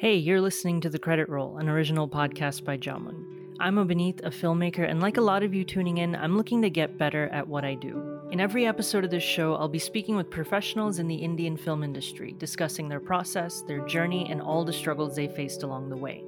Hey, you're listening to The Credit Roll, an original podcast by Jamun. I'm Abhineet, a filmmaker, and like a lot of you tuning in, I'm looking to get better at what I do. In every episode of this show, I'll be speaking with professionals in the Indian film industry, discussing their process, their journey, and all the struggles they faced along the way.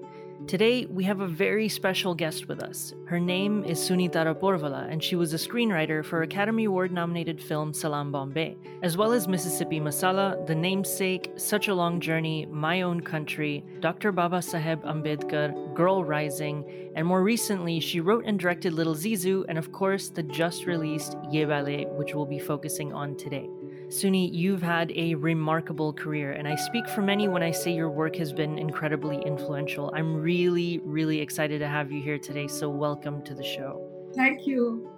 Today, we have a very special guest with us. Her name is Sooni Taraporevala, and she was a screenwriter for Academy Award nominated film Salaam Bombay, as well as Mississippi Masala, The Namesake, Such a Long Journey, My Own Country, Dr. Babasaheb Ambedkar, Girl Rising, and more recently, she wrote and directed Little Zizou, and of course, the just released Yeh Ballet, which we'll be focusing on today. Sooni, you've had a remarkable career, and I speak for many when I say your work has been incredibly influential. I'm really, really excited to have you here today, so welcome to the show. Thank you.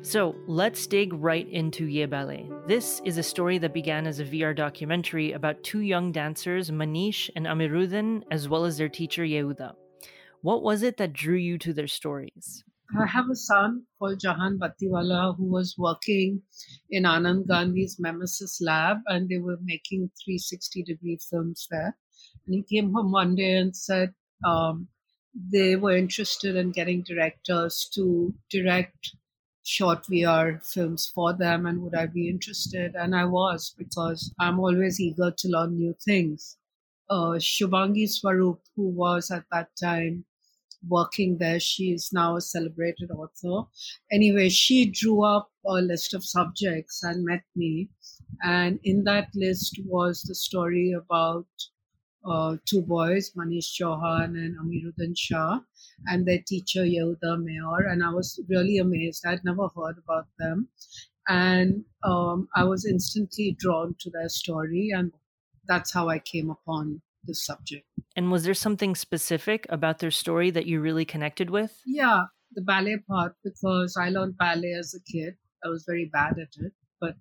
So let's dig right into Yeh Ballet. This is a story that began as a VR documentary about two young dancers, Manish and Amiruddin, as well as their teacher Yehuda. What was it that drew you to their stories? I have a son called Jahan Batliwala who was working in Anand Gandhi's Memesys lab and they were making 360 degree films there. And he came home one day and said um, they were interested in getting directors to direct short VR films for them and would I be interested? And I was because I'm always eager to learn new things. Uh, Shubhangi Swarup, who was at that time working there. She is now a celebrated author. Anyway, she drew up a list of subjects and met me. And in that list was the story about uh, two boys, Manish Chauhan and Amiruddin Shah, and their teacher Yehuda Maor. And I was really amazed. I'd never heard about them. And um, I was instantly drawn to their story. And that's how I came upon the subject. And was there something specific about their story that you really connected with? Yeah, the ballet part, because I learned ballet as a kid. I was very bad at it. But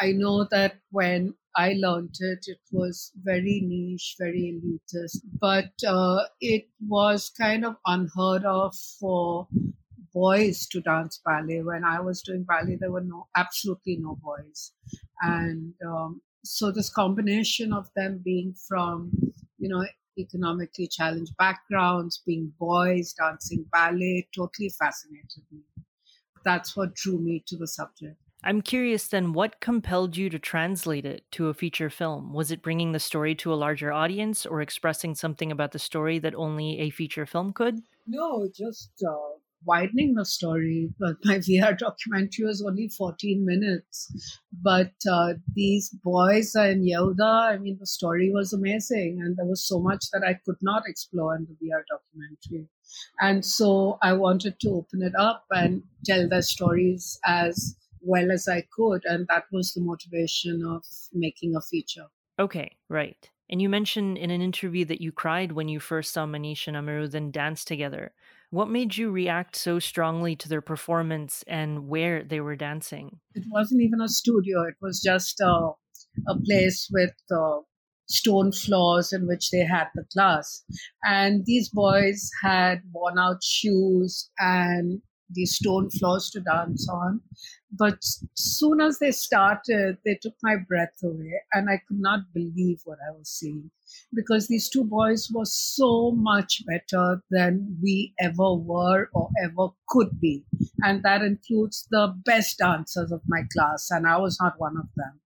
I know that when I learned it, it was very niche, very elitist. But uh, it was kind of unheard of for boys to dance ballet. When I was doing ballet, there were no absolutely no boys, and um, so this combination of them being from you know economically challenged backgrounds being boys dancing ballet totally fascinated me. That's what drew me to the subject. I'm curious then what compelled you to translate it to a feature film? Was it bringing the story to a larger audience or expressing something about the story that only a feature film could? No just uh, widening the story. But my VR documentary was only 14 minutes. But uh, these boys and Yehuda, I mean, the story was amazing. And there was so much that I could not explore in the VR documentary. And so I wanted to open it up and tell their stories as well as I could. And that was the motivation of making a feature. Okay, right. And you mentioned in an interview that you cried when you first saw Manish and Amiruddin dance together. What made you react so strongly to their performance and where they were dancing? It wasn't even a studio, it was just a, a place with uh, stone floors in which they had the class. And these boys had worn out shoes and these stone floors to dance on. But soon as they started, they took my breath away, and I could not believe what I was seeing because these two boys were so much better than we ever were or ever could be. And that includes the best dancers of my class, and I was not one of them.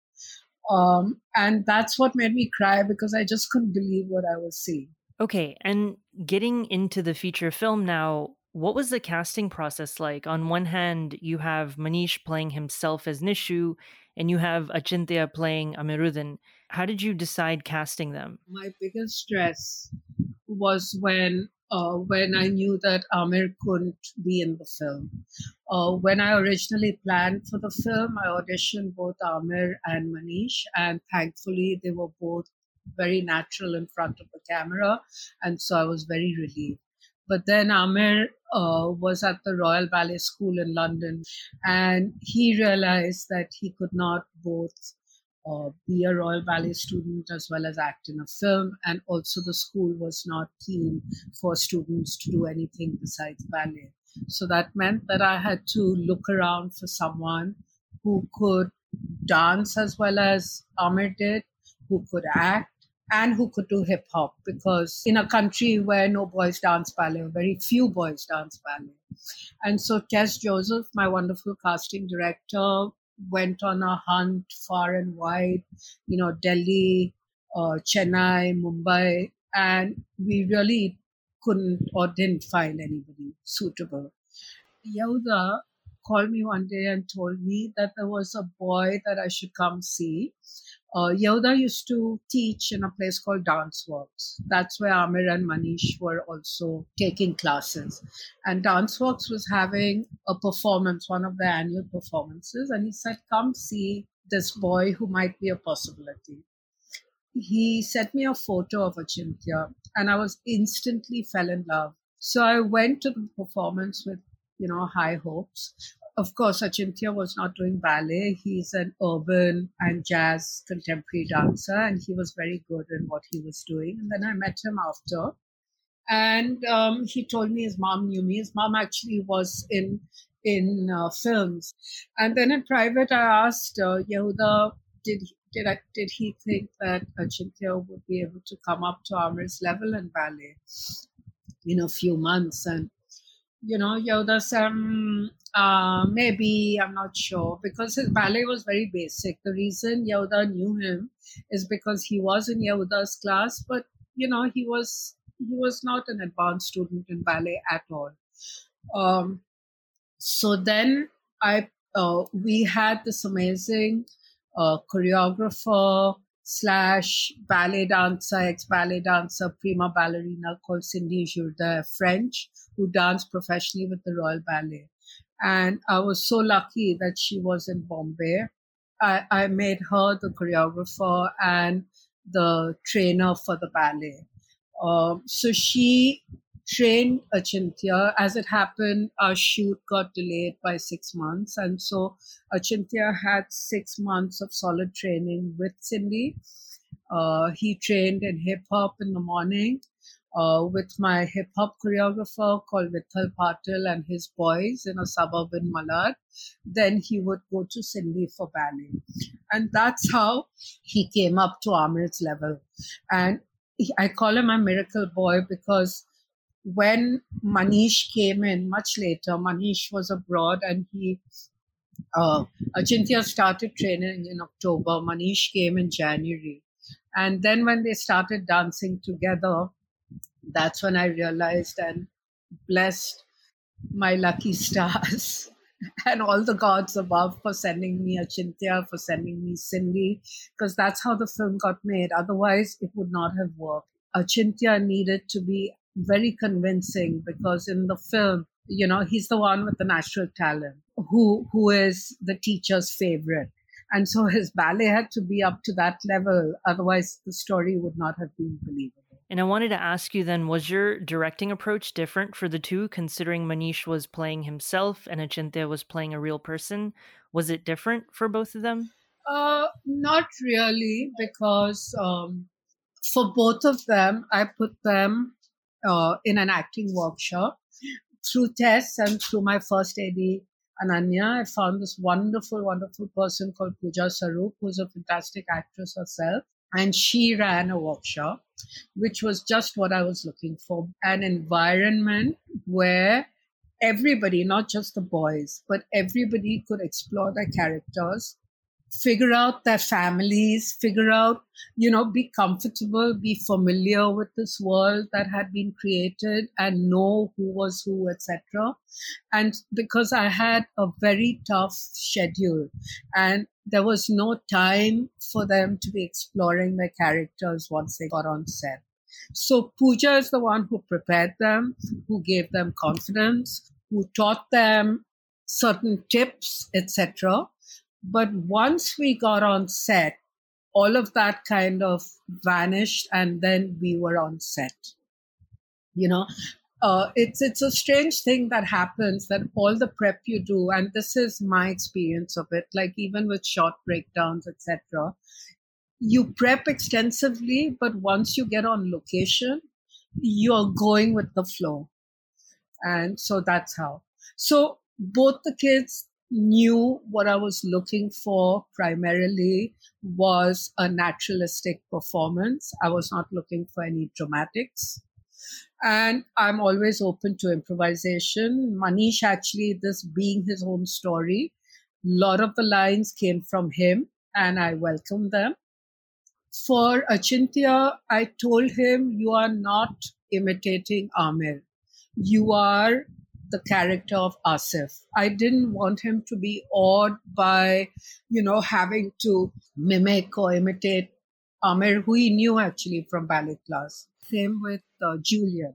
Um, and that's what made me cry because I just couldn't believe what I was seeing. Okay, and getting into the feature film now, what was the casting process like? On one hand, you have Manish playing himself as Nishu, and you have Achintya playing Amiruddin. How did you decide casting them? My biggest stress was when uh, when I knew that Amir couldn't be in the film. Uh, when I originally planned for the film, I auditioned both Amir and Manish, and thankfully they were both very natural in front of the camera, and so I was very relieved. But then Amir uh, was at the Royal Ballet School in London, and he realized that he could not both uh, be a Royal Ballet student as well as act in a film, and also the school was not keen for students to do anything besides ballet. So that meant that I had to look around for someone who could dance as well as Amir did, who could act, and who could do hip hop because in a country where no boys dance ballet, very few boys dance ballet. And so Tess Joseph, my wonderful casting director, went on a hunt far and wide, you know, Delhi, uh, Chennai, Mumbai, and we really couldn't or didn't find anybody suitable. Yehuda called me one day and told me that there was a boy that I should come see. Uh, Yehuda used to teach in a place called Dance Works. That's where Amir and Manish were also taking classes. And Dance Works was having a performance, one of the annual performances. And he said, Come see this boy who might be a possibility. He sent me a photo of Achintya, and I was instantly fell in love. So I went to the performance with you know, high hopes. Of course, Achintya was not doing ballet. He's an urban and jazz contemporary dancer, and he was very good in what he was doing. And then I met him after, and um, he told me his mom knew me. His mom actually was in in uh, films, and then in private, I asked uh, Yehuda, did did I, did he think that Achintya would be able to come up to Amir's level in ballet in a few months? And you know, Yehuda um, uh, maybe, I'm not sure, because his ballet was very basic. The reason Yehuda knew him is because he was in Yehuda's class, but, you know, he was he was not an advanced student in ballet at all. Um, so then I uh, we had this amazing uh, choreographer slash ballet dancer, ex ballet dancer, prima ballerina called Cindy Jourdain, French, who danced professionally with the Royal Ballet. And I was so lucky that she was in Bombay. I, I made her the choreographer and the trainer for the ballet. Uh, so she trained Achintya. As it happened, our shoot got delayed by six months. And so Achintya had six months of solid training with Cindy. Uh, he trained in hip hop in the morning uh, with my hip hop choreographer called Vithal Patil and his boys in a suburb in Malad. Then he would go to Cindy for ballet. And that's how he came up to Amir's level. And I call him a miracle boy because when Manish came in much later, Manish was abroad and he uh, Achintya started training in October. Manish came in January. And then when they started dancing together, that's when I realized and blessed my lucky stars and all the gods above for sending me Achintya, for sending me Cindy, because that's how the film got made. Otherwise, it would not have worked. Achintya needed to be very convincing because in the film, you know, he's the one with the natural talent who who is the teacher's favorite. And so his ballet had to be up to that level. Otherwise, the story would not have been believable. And I wanted to ask you then was your directing approach different for the two, considering Manish was playing himself and Achintya was playing a real person? Was it different for both of them? Uh, not really, because um, for both of them, I put them uh, in an acting workshop. Through Tess and through my first AD, Ananya, I found this wonderful, wonderful person called Pooja Sarup, who's a fantastic actress herself. And she ran a workshop, which was just what I was looking for an environment where everybody, not just the boys, but everybody could explore their characters figure out their families, figure out, you know, be comfortable, be familiar with this world that had been created and know who was who, etc. And because I had a very tough schedule and there was no time for them to be exploring their characters once they got on set. So Pooja is the one who prepared them, who gave them confidence, who taught them certain tips, etc but once we got on set, all of that kind of vanished, and then we were on set. You know, uh, it's it's a strange thing that happens that all the prep you do, and this is my experience of it. Like even with short breakdowns, etc., you prep extensively, but once you get on location, you're going with the flow, and so that's how. So both the kids knew what I was looking for primarily was a naturalistic performance. I was not looking for any dramatics. And I'm always open to improvisation. Manish, actually, this being his own story, a lot of the lines came from him, and I welcome them. For Achintya, I told him, You are not imitating Amir. You are the character of Asif. I didn't want him to be awed by, you know, having to mimic or imitate Amir, who he knew actually from ballet class. Same with uh, Julian.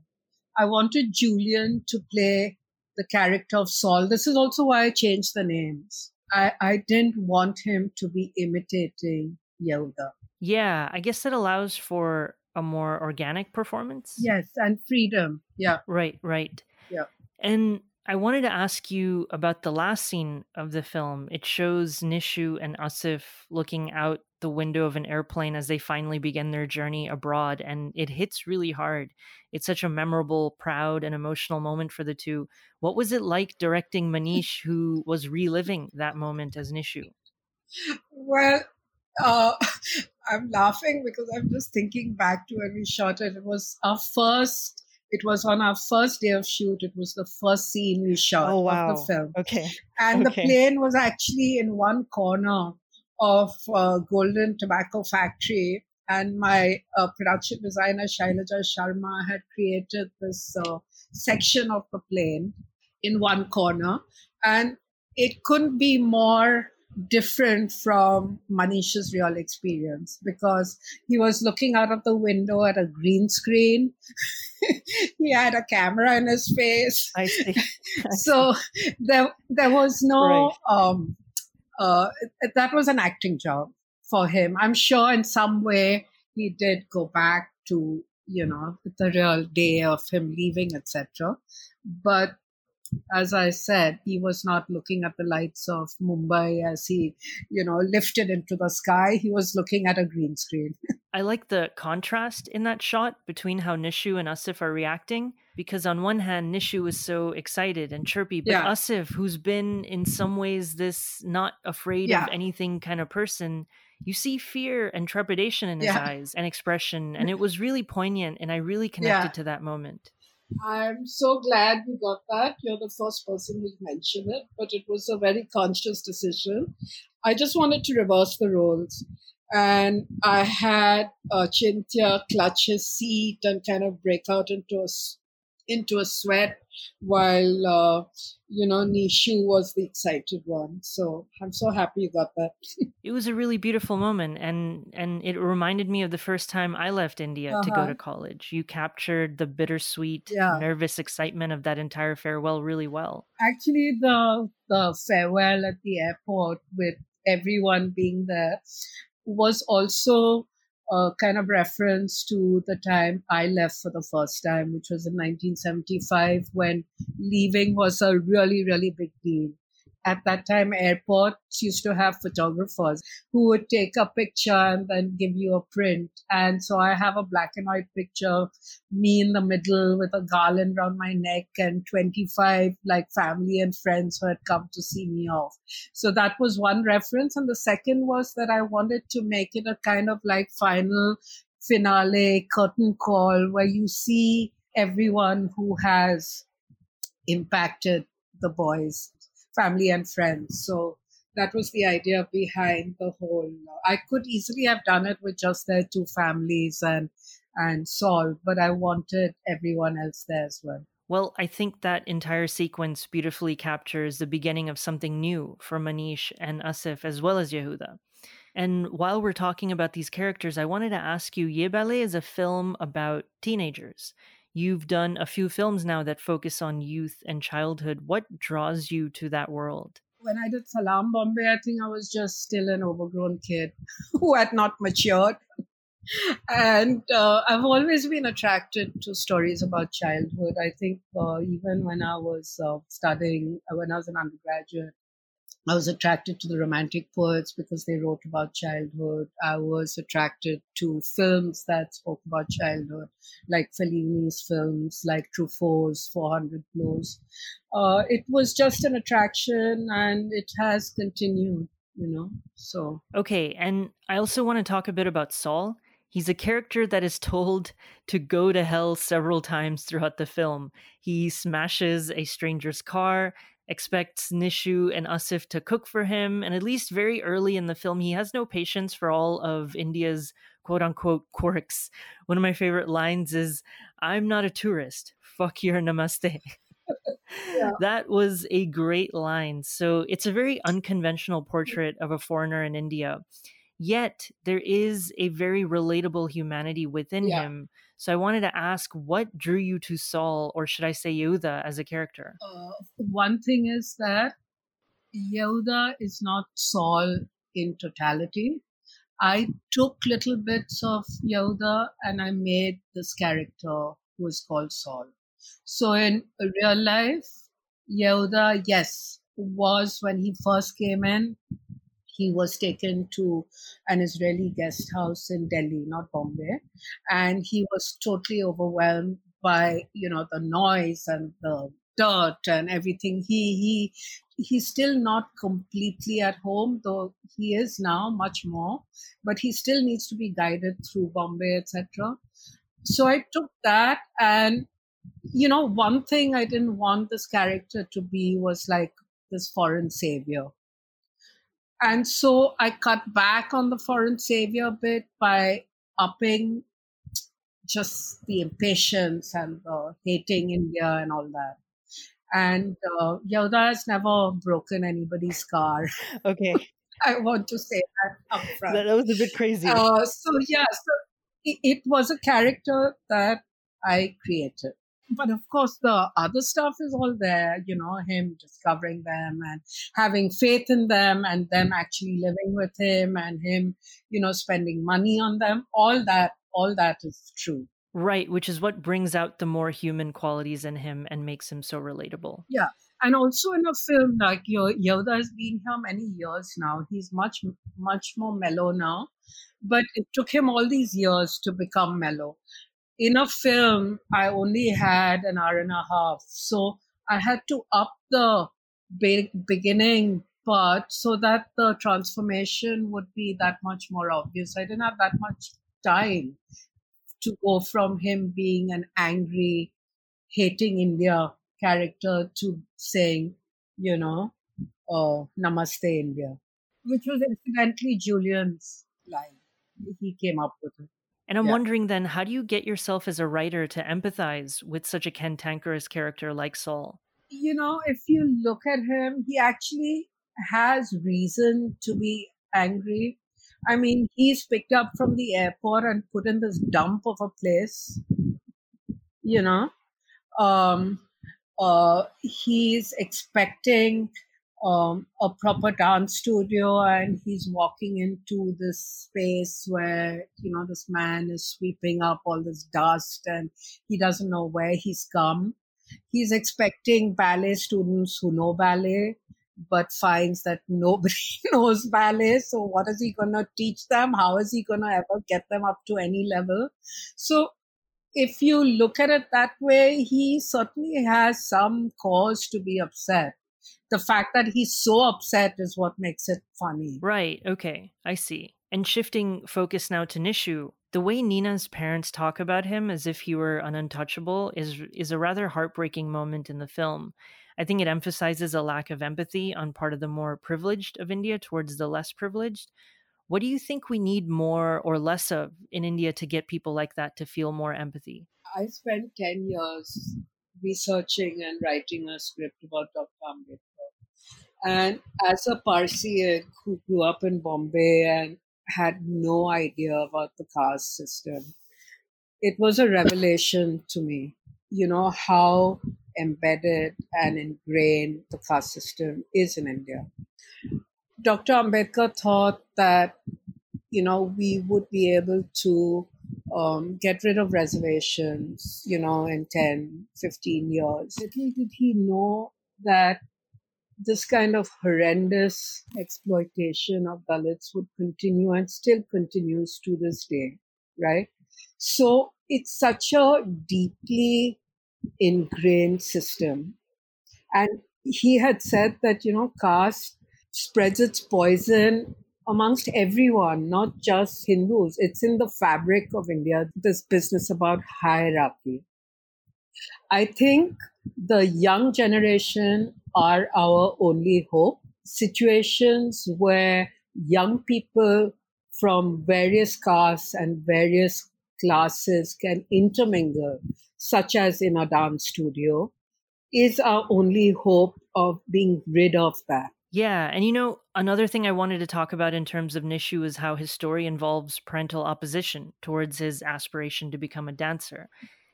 I wanted Julian to play the character of Saul. This is also why I changed the names. I, I didn't want him to be imitating Yehuda. Yeah, I guess it allows for a more organic performance. Yes, and freedom. Yeah. Right, right. Yeah. And I wanted to ask you about the last scene of the film. It shows Nishu and Asif looking out the window of an airplane as they finally begin their journey abroad, and it hits really hard. It's such a memorable, proud, and emotional moment for the two. What was it like directing Manish, who was reliving that moment as Nishu? Well, uh, I'm laughing because I'm just thinking back to when we shot it. It was our first it was on our first day of shoot. It was the first scene we shot oh, wow. of the film. Okay. And okay. the plane was actually in one corner of uh, Golden Tobacco Factory. And my uh, production designer, Shailaja Sharma, had created this uh, section of the plane in one corner. And it couldn't be more different from Manish's real experience because he was looking out of the window at a green screen. he had a camera in his face. I see. I so there, there was no. Right. Um, uh, that was an acting job for him. I'm sure in some way he did go back to you know the real day of him leaving, etc. But as I said, he was not looking at the lights of Mumbai as he, you know, lifted into the sky. He was looking at a green screen. I like the contrast in that shot between how Nishu and Asif are reacting. Because on one hand, Nishu is so excited and chirpy, but yeah. Asif, who's been in some ways this not afraid yeah. of anything kind of person, you see fear and trepidation in his yeah. eyes and expression. And it was really poignant. And I really connected to that moment. I'm so glad you got that. You're the first person who's mentioned it, but it was a very conscious decision. I just wanted to reverse the roles. And I had uh, Chintia clutch his seat and kind of break out into a into a sweat while uh, you know Nishu was the excited one. So I'm so happy you got that. it was a really beautiful moment, and and it reminded me of the first time I left India uh-huh. to go uh-huh. to college. You captured the bittersweet, yeah. nervous excitement of that entire farewell really well. Actually, the the farewell at the airport with everyone being there was also a kind of reference to the time I left for the first time, which was in 1975 when leaving was a really, really big deal at that time airports used to have photographers who would take a picture and then give you a print. And so i have a black and white picture of me in the middle with a garland around my neck and 25 like family and friends who had come to see me off. So that was one reference. And the second was that i wanted to make it a kind of like final finale curtain call where you see everyone who has impacted the boys family and friends. So that was the idea behind the whole. Uh, I could easily have done it with just their two families and and Saul, but I wanted everyone else there as well. Well, I think that entire sequence beautifully captures the beginning of something new for Manish and Asif as well as Yehuda. And while we're talking about these characters, I wanted to ask you Yeh Ballet is a film about teenagers. You've done a few films now that focus on youth and childhood. What draws you to that world? When I did Salaam Bombay, I think I was just still an overgrown kid who had not matured. and uh, I've always been attracted to stories about childhood. I think uh, even when I was uh, studying, uh, when I was an undergraduate, I was attracted to the romantic poets because they wrote about childhood. I was attracted to films that spoke about childhood, like Fellini's films, like Truffaut's 400 Blows. Uh, it was just an attraction and it has continued, you know, so. Okay, and I also want to talk a bit about Saul. He's a character that is told to go to hell several times throughout the film. He smashes a stranger's car, expects Nishu and Asif to cook for him, and at least very early in the film, he has no patience for all of India's quote unquote quirks. One of my favorite lines is, I'm not a tourist. Fuck your namaste. yeah. That was a great line. So it's a very unconventional portrait of a foreigner in India. Yet there is a very relatable humanity within yeah. him so I wanted to ask what drew you to Saul, or should I say Yehuda, as a character? Uh, one thing is that Yehuda is not Saul in totality. I took little bits of Yehuda and I made this character who is called Saul. So in real life, Yehuda, yes, was when he first came in, he was taken to an Israeli guest house in Delhi, not Bombay, and he was totally overwhelmed by you know the noise and the dirt and everything. He he he's still not completely at home, though he is now much more, but he still needs to be guided through Bombay, etc. So I took that and you know one thing I didn't want this character to be was like this foreign savior and so I cut back on the foreign savior bit by upping just the impatience and the hating India and all that. And uh, Yehuda has never broken anybody's car. Okay. I want to say that up front. That, that was a bit crazy. Uh, so, yeah, so it, it was a character that I created but of course the other stuff is all there you know him discovering them and having faith in them and them mm. actually living with him and him you know spending money on them. All that all that is true. Right which is what brings out the more human qualities in him and makes him so relatable. Yeah and also in a film like Yehuda has been here many years now. He's much much more mellow now but it took him all these years to become mellow in a film, I only had an hour and a half. So I had to up the be- beginning part so that the transformation would be that much more obvious. I didn't have that much time to go from him being an angry, hating India character to saying, you know, uh, Namaste India, which was incidentally Julian's line. He came up with it. And I'm yeah. wondering then, how do you get yourself as a writer to empathize with such a cantankerous character like Saul? You know, if you look at him, he actually has reason to be angry. I mean, he's picked up from the airport and put in this dump of a place. You know, um, uh, he's expecting um, a proper dance studio and he's walking into this space where you know this man is sweeping up all this dust and he doesn't know where he's come. He's expecting ballet students who know ballet but finds that nobody knows ballet. So what is he going to teach them? How is he going to ever get them up to any level? So if you look at it that way he certainly has some cause to be upset the fact that he's so upset is what makes it funny. Right. Okay. I see. And shifting focus now to Nishu, the way Nina's parents talk about him as if he were an untouchable is is a rather heartbreaking moment in the film. I think it emphasizes a lack of empathy on part of the more privileged of India towards the less privileged. What do you think we need more or less of in India to get people like that to feel more empathy? I spent 10 years researching and writing a script about Dr. Ambedkar. And as a Parsi who grew up in Bombay and had no idea about the caste system, it was a revelation to me, you know, how embedded and ingrained the caste system is in India. Dr. Ambedkar thought that, you know, we would be able to um, get rid of reservations, you know, in 10, 15 years. Little did he know that this kind of horrendous exploitation of Dalits would continue and still continues to this day, right? So it's such a deeply ingrained system. And he had said that, you know, caste spreads its poison amongst everyone, not just Hindus. It's in the fabric of India, this business about hierarchy. I think the young generation are our only hope. Situations where young people from various castes and various classes can intermingle, such as in a dance studio, is our only hope of being rid of that. Yeah, and you know, another thing I wanted to talk about in terms of Nishu is how his story involves parental opposition towards his aspiration to become a dancer.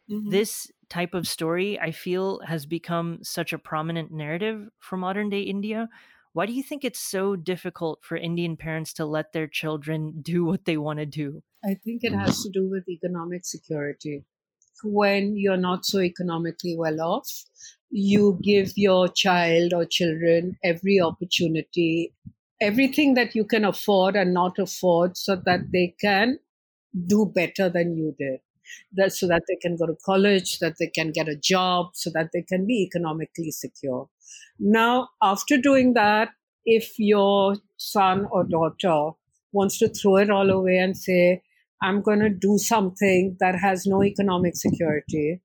Mm-hmm. This type of story, I feel, has become such a prominent narrative for modern day India. Why do you think it's so difficult for Indian parents to let their children do what they want to do? I think it has to do with economic security. When you're not so economically well off, you give your child or children every opportunity, everything that you can afford and not afford, so that they can do better than you did that so that they can go to college, that they can get a job, so that they can be economically secure. Now, after doing that, if your son or daughter wants to throw it all away and say, I'm going to do something that has no economic security,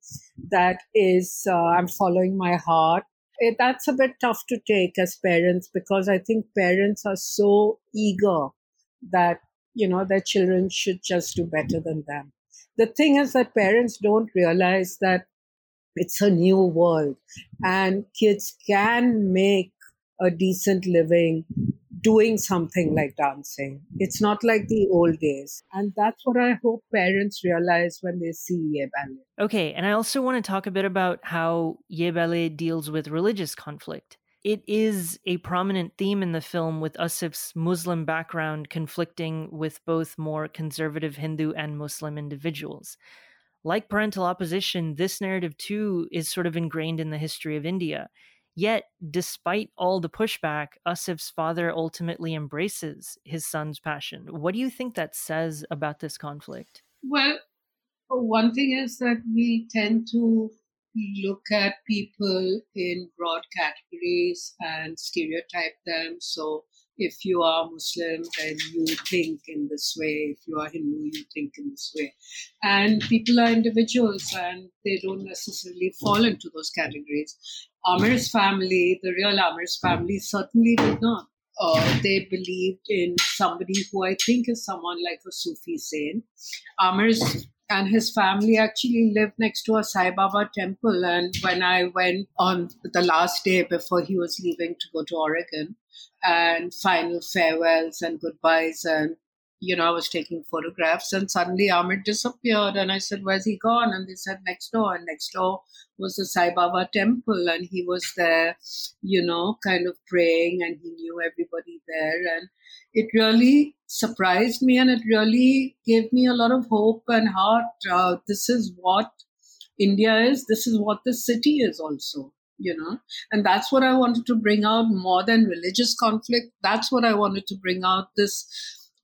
that is, uh, I'm following my heart. It, that's a bit tough to take as parents because I think parents are so eager that, you know, their children should just do better than them the thing is that parents don't realize that it's a new world and kids can make a decent living doing something like dancing. It's not like the old days. And that's what I hope parents realize when they see Yeh Ballet. Okay, and I also want to talk a bit about how Yeh Ballet deals with religious conflict. It is a prominent theme in the film with Asif's Muslim background conflicting with both more conservative Hindu and Muslim individuals. Like parental opposition, this narrative too is sort of ingrained in the history of India. Yet, despite all the pushback, Asif's father ultimately embraces his son's passion. What do you think that says about this conflict? Well, uh, one thing is that we tend to look at people in broad categories and stereotype them. So if you are Muslim, then you think in this way. If you are Hindu, you think in this way. And people are individuals and they don't necessarily fall into those categories. Amir's family, the real Amir's family, certainly did not. Uh, they believed in somebody who I think is someone like a Sufi saint. Aamir's and his family actually lived next to a Sai Baba temple. And when I went on the last day before he was leaving to go to Oregon, and final farewells and goodbyes, and you know, I was taking photographs, and suddenly Aamir disappeared, and I said, "Where's he gone?" And they said, "Next door." And next door was the Sai Baba temple, and he was there, you know, kind of praying, and he knew everybody there, and it really surprised me and it really gave me a lot of hope and heart. Uh, this is what India is. This is what the city is also, you know. And that's what I wanted to bring out more than religious conflict. That's what I wanted to bring out this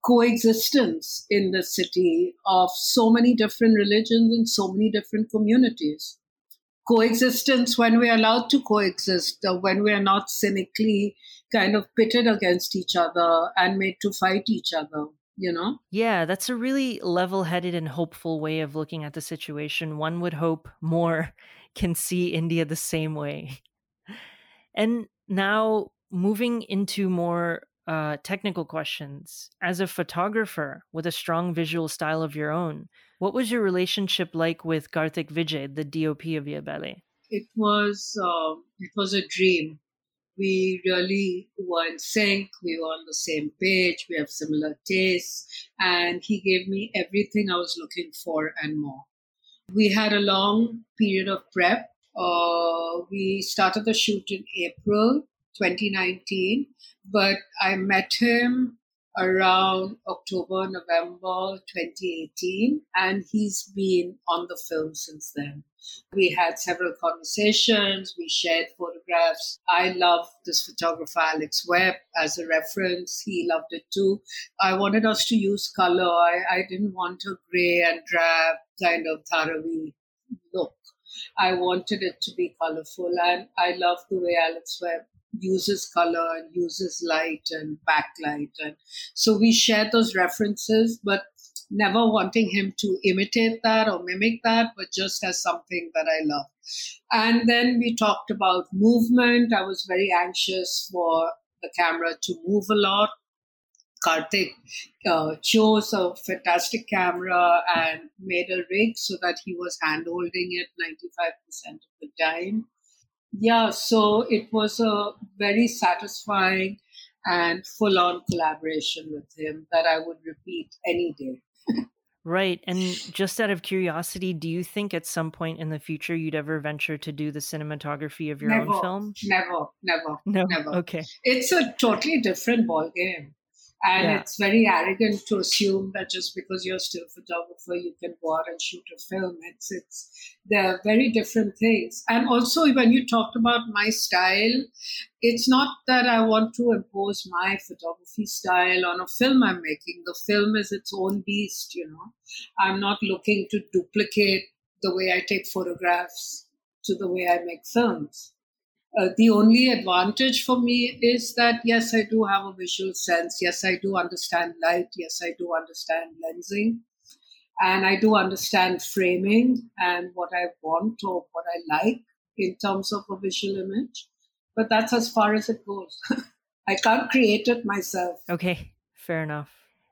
coexistence in the city of so many different religions and so many different communities. Coexistence when we're allowed to coexist, uh, when we're not cynically kind of pitted against each other and made to fight each other you know? Yeah, that's a really level headed and hopeful way of looking at the situation. One would hope more can see India the same way. And now, moving into more uh, technical questions. As a photographer with a strong visual style of your own, what was your relationship like with Karthik Vijay, the DOP of Yeh Ballet? It was uh, it was a dream we really were in sync. We were on the same page. We have similar tastes. And he gave me everything I was looking for and more. We had a long period of prep. Uh, we started the shoot in April 2019, but I met him around October, November 2018, and he's been on the film since then. We had several conversations, we shared photographs. I love this photographer, Alex Webb, as a reference. He loved it too. I wanted us to use color. I, I didn't want a gray and drab kind of Dharavi look. I wanted it to be colorful, and I love the way Alex Webb uses color and uses light and backlight. And so we share those references, but never wanting him to imitate that or mimic that, but just as something that I love. And then we talked about movement. I was very anxious for the camera to move a lot. Karthik uh, chose a fantastic camera and made a rig so that he was hand holding it 95% of the time. Yeah, so it was a very satisfying and full on collaboration with him that I would repeat any day. Right. And just out of curiosity, do you think at some point in the future you'd ever venture to do the cinematography of your never, own film? Never, never, no. never. Okay. It's a totally different ball game. And yeah. it's very arrogant to assume that just because you're still a photographer, you can go out and shoot a film. It's it's they're very different things. And also when you talked about my style, it's not that I want to impose my photography style on a film I'm making. The film is its own beast, you know. I'm not looking to duplicate the way I take photographs to the way I make films. Uh, the only advantage for me is that yes, I do have a visual sense. Yes, I do understand light. Yes, I do understand lensing. And I do understand framing and what I want or what I like in terms of a visual image. But that's as far as it goes. I can't create it myself. Okay, fair enough.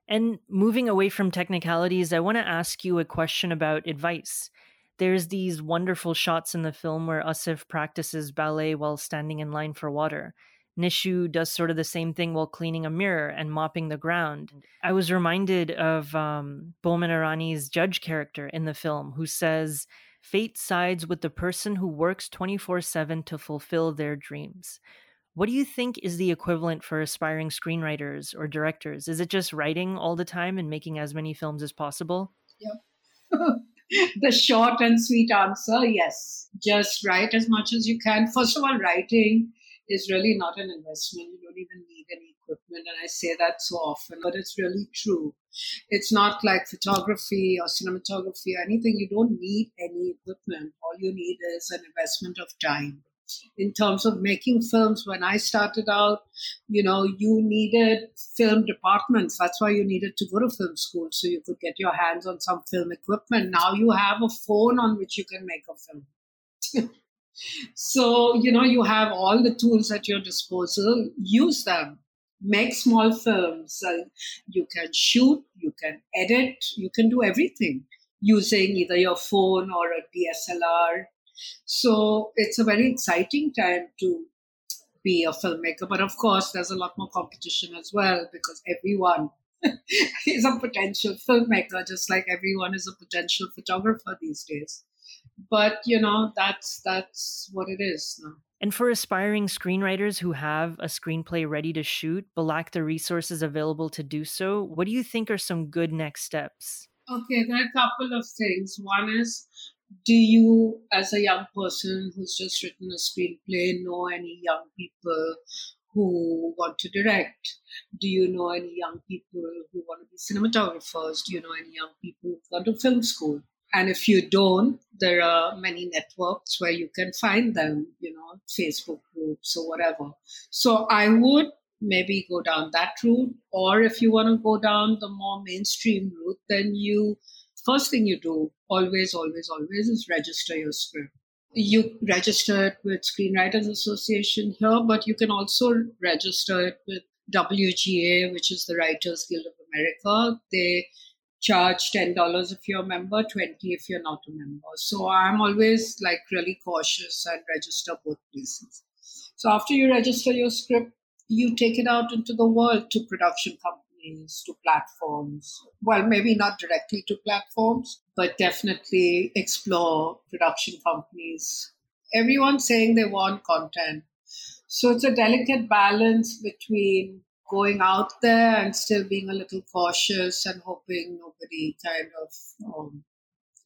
And moving away from technicalities, I want to ask you a question about advice there's these wonderful shots in the film where Asif practices ballet while standing in line for water. Nishu does sort of the same thing while cleaning a mirror and mopping the ground. I was reminded of um, Boman Irani's judge character in the film who says, Fate sides with the person who works 24 7 to fulfill their dreams. What do you think is the equivalent for aspiring screenwriters or directors? Is it just writing all the time and making as many films as possible? Yep. the short and sweet answer yes. Just write as much as you can. First of all, writing is really not an investment. You don't even need any equipment. And I say that so often, but it's really true. It's not like photography or cinematography or anything. You don't need any equipment. All you need is an investment of time in terms of making films when i started out you know you needed film departments. That's why you needed to go to film school so you could get your hands on some film equipment. Now you have a phone on which you can make a film. So you know you have all the tools at your disposal. Use them. Make small films. Uh, you can shoot you can edit you can do everything using either your phone or a dslr so it's a very exciting time to be a filmmaker. But of course, there's a lot more competition as well because everyone is a potential filmmaker, just like everyone is a potential photographer these days. But you know, that's that's what it is now. And for aspiring screenwriters who have a screenplay ready to shoot but lack the resources available to do so, what do you think are some good next steps? Okay, there are a couple of things. One is do you, as a young person who's just written a screenplay, know any young people who want to direct? Do you know any young people who want to be cinematographers? Do you know any young people who've gone to film school? And if you don't, there are many networks where you can find them, you know, Facebook groups or whatever. So I would maybe go down that route. Or if you want to go down the more mainstream route, then you first thing you do, always, always, always, is register your script. You register it with Screenwriters Association here, but you can also register it with WGA, which is the Writers Guild of America. They charge ten dollars if you're a member, twenty if you're not a member. So I'm always like really cautious and register both places. So after you register your script, you take it out into the world to production companies companies to platforms. Well, maybe not directly to platforms, but definitely explore production companies. Everyone's saying they want content. So it's a delicate balance between going out there and still being a little cautious and hoping nobody kind of um,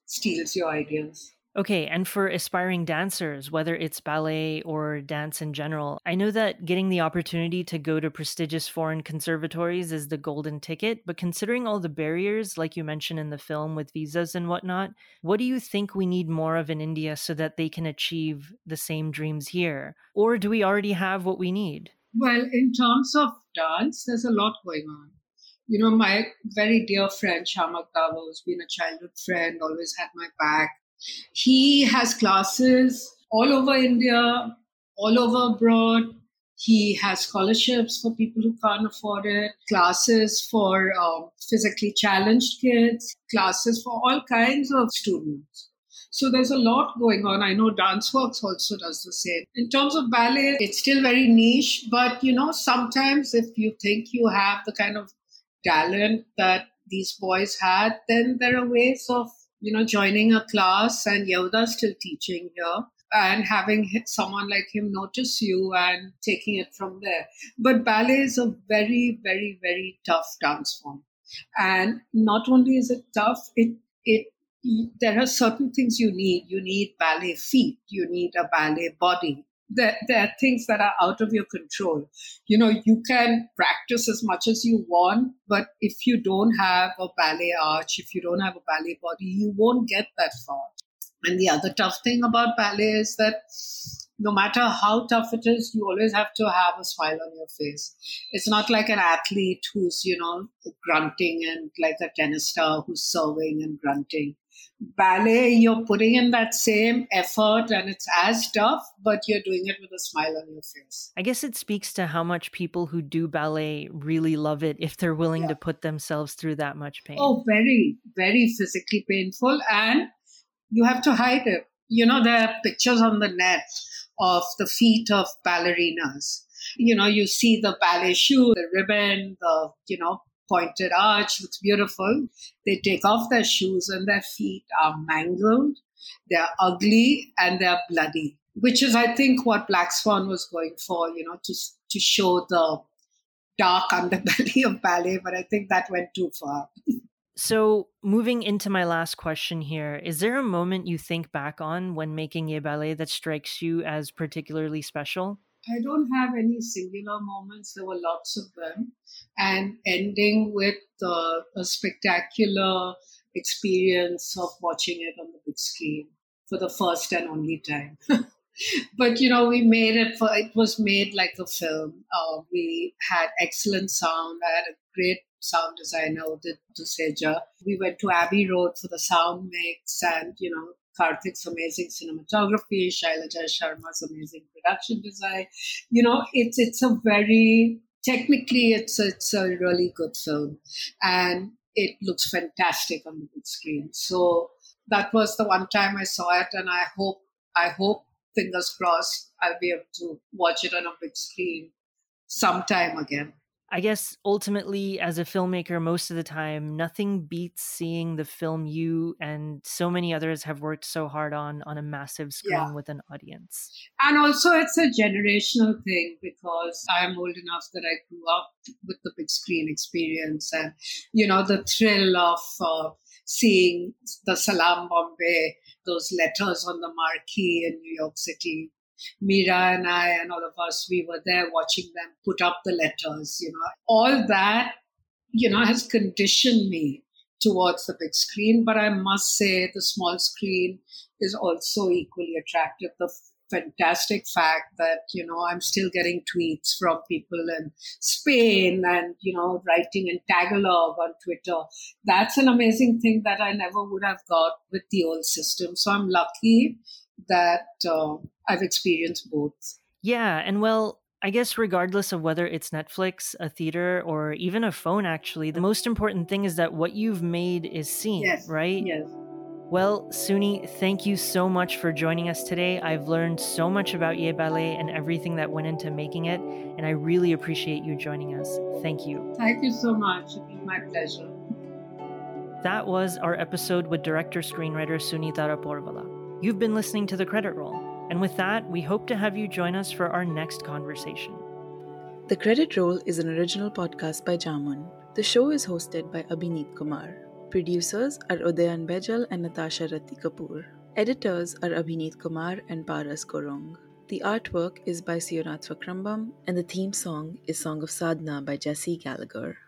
steals your ideas. Okay, and for aspiring dancers, whether it's ballet or dance in general, I know that getting the opportunity to go to prestigious foreign conservatories is the golden ticket, but considering all the barriers, like you mentioned in the film with visas and whatnot, what do you think we need more of in India so that they can achieve the same dreams here? Or do we already have what we need? Well, in terms of dance, there's a lot going on. You know, my very dear friend Shiamak Davar, who's been a childhood friend, always had my back he has classes all over India, all over abroad. He has scholarships for people who can't afford it, classes for um, physically challenged kids, classes for all kinds of students. So there's a lot going on. I know DanceWorks also does the same. In terms of ballet, it's still very niche, but you know, sometimes if you think you have the kind of talent that these boys had, then there are ways of you know, joining a class and Yehuda's still teaching here and having someone like him notice you and taking it from there. But ballet is a very, very, very tough dance form. And not only is it tough, it, it, there are certain things you need. You need ballet feet. You need a ballet body there, there are things that are out of your control. You know, you can practice as much as you want, but if you don't have a ballet arch, if you don't have a ballet body, you won't get that far. And the other tough thing about ballet is that no matter how tough it is, you always have to have a smile on your face. It's not like an athlete who's, you know, grunting and like a tennis star who's serving and grunting ballet, you're putting in that same effort and it's as tough, but you're doing it with a smile on your face. I guess it speaks to how much people who do ballet really love it if they're willing yeah. to put themselves through that much pain. Oh, very, very physically painful. And you have to hide it. You know, there are pictures on the net of the feet of ballerinas. You know, you see the ballet shoe, the ribbon, the, you know, pointed arch, looks beautiful. They take off their shoes and their feet are mangled, they're ugly, and they're bloody, which is, I think, what Black Swan was going for, you know, to, to show the dark underbelly of ballet, but I think that went too far. So, moving into my last question here, is there a moment you think back on when making Yeh Ballet that strikes you as particularly special? I don't have any singular moments. There were lots of them, and ending with uh, a spectacular experience of watching it on the big screen for the first and only time. but you know, we made it for. It was made like a film. Uh, we had excellent sound. I had a great sound designer, Udit Duseja. We went to Abbey Road for the sound mix, and you know, Karthik's amazing cinematography, Shailaja Sharma's amazing production design. You know, it's it's a very technically it's a, it's a really good film, and it looks fantastic on the big screen. So that was the one time I saw it, and I hope I hope fingers crossed I'll be able to watch it on a big screen sometime again. I guess ultimately, as a filmmaker, most of the time, nothing beats seeing the film you and so many others have worked so hard on on a massive screen yeah. with an audience. And also, it's a generational thing because I'm old enough that I grew up with the big screen experience and, you know, the thrill of uh, seeing the Salaam Bombay, those letters on the marquee in New York City Mira and I and all of us, we were there watching them put up the letters, you know. All that, you know, has conditioned me towards the big screen. But I must say the small screen is also equally attractive. The fantastic fact that, you know, I'm still getting tweets from people in Spain and, you know, writing in Tagalog on Twitter. That's an amazing thing that I never would have got with the old system. So I'm lucky that uh, I've experienced both. Yeah. And well, I guess regardless of whether it's Netflix, a theater, or even a phone, actually, the most important thing is that what you've made is seen, yes. right? Yes. Well, Sooni, thank you so much for joining us today. I've learned so much about Yeh Ballet and everything that went into making it, and I really appreciate you joining us. Thank you. Thank you so much. It was my pleasure. That was our episode with director screenwriter Sooni Taraporevala. You've been listening to The Credit Roll, and with that, we hope to have you join us for our next conversation. The Credit Roll is an original podcast by Jamun. The show is hosted by Abhineet Kumar. Producers are Udayan Bejal and Natasha Rati Kapoor. Editors are Abhineet Kumar and Paras Korong. The artwork is by Sionath Vakrambam, and the theme song is Song of Sadhna by Jesse Gallagher.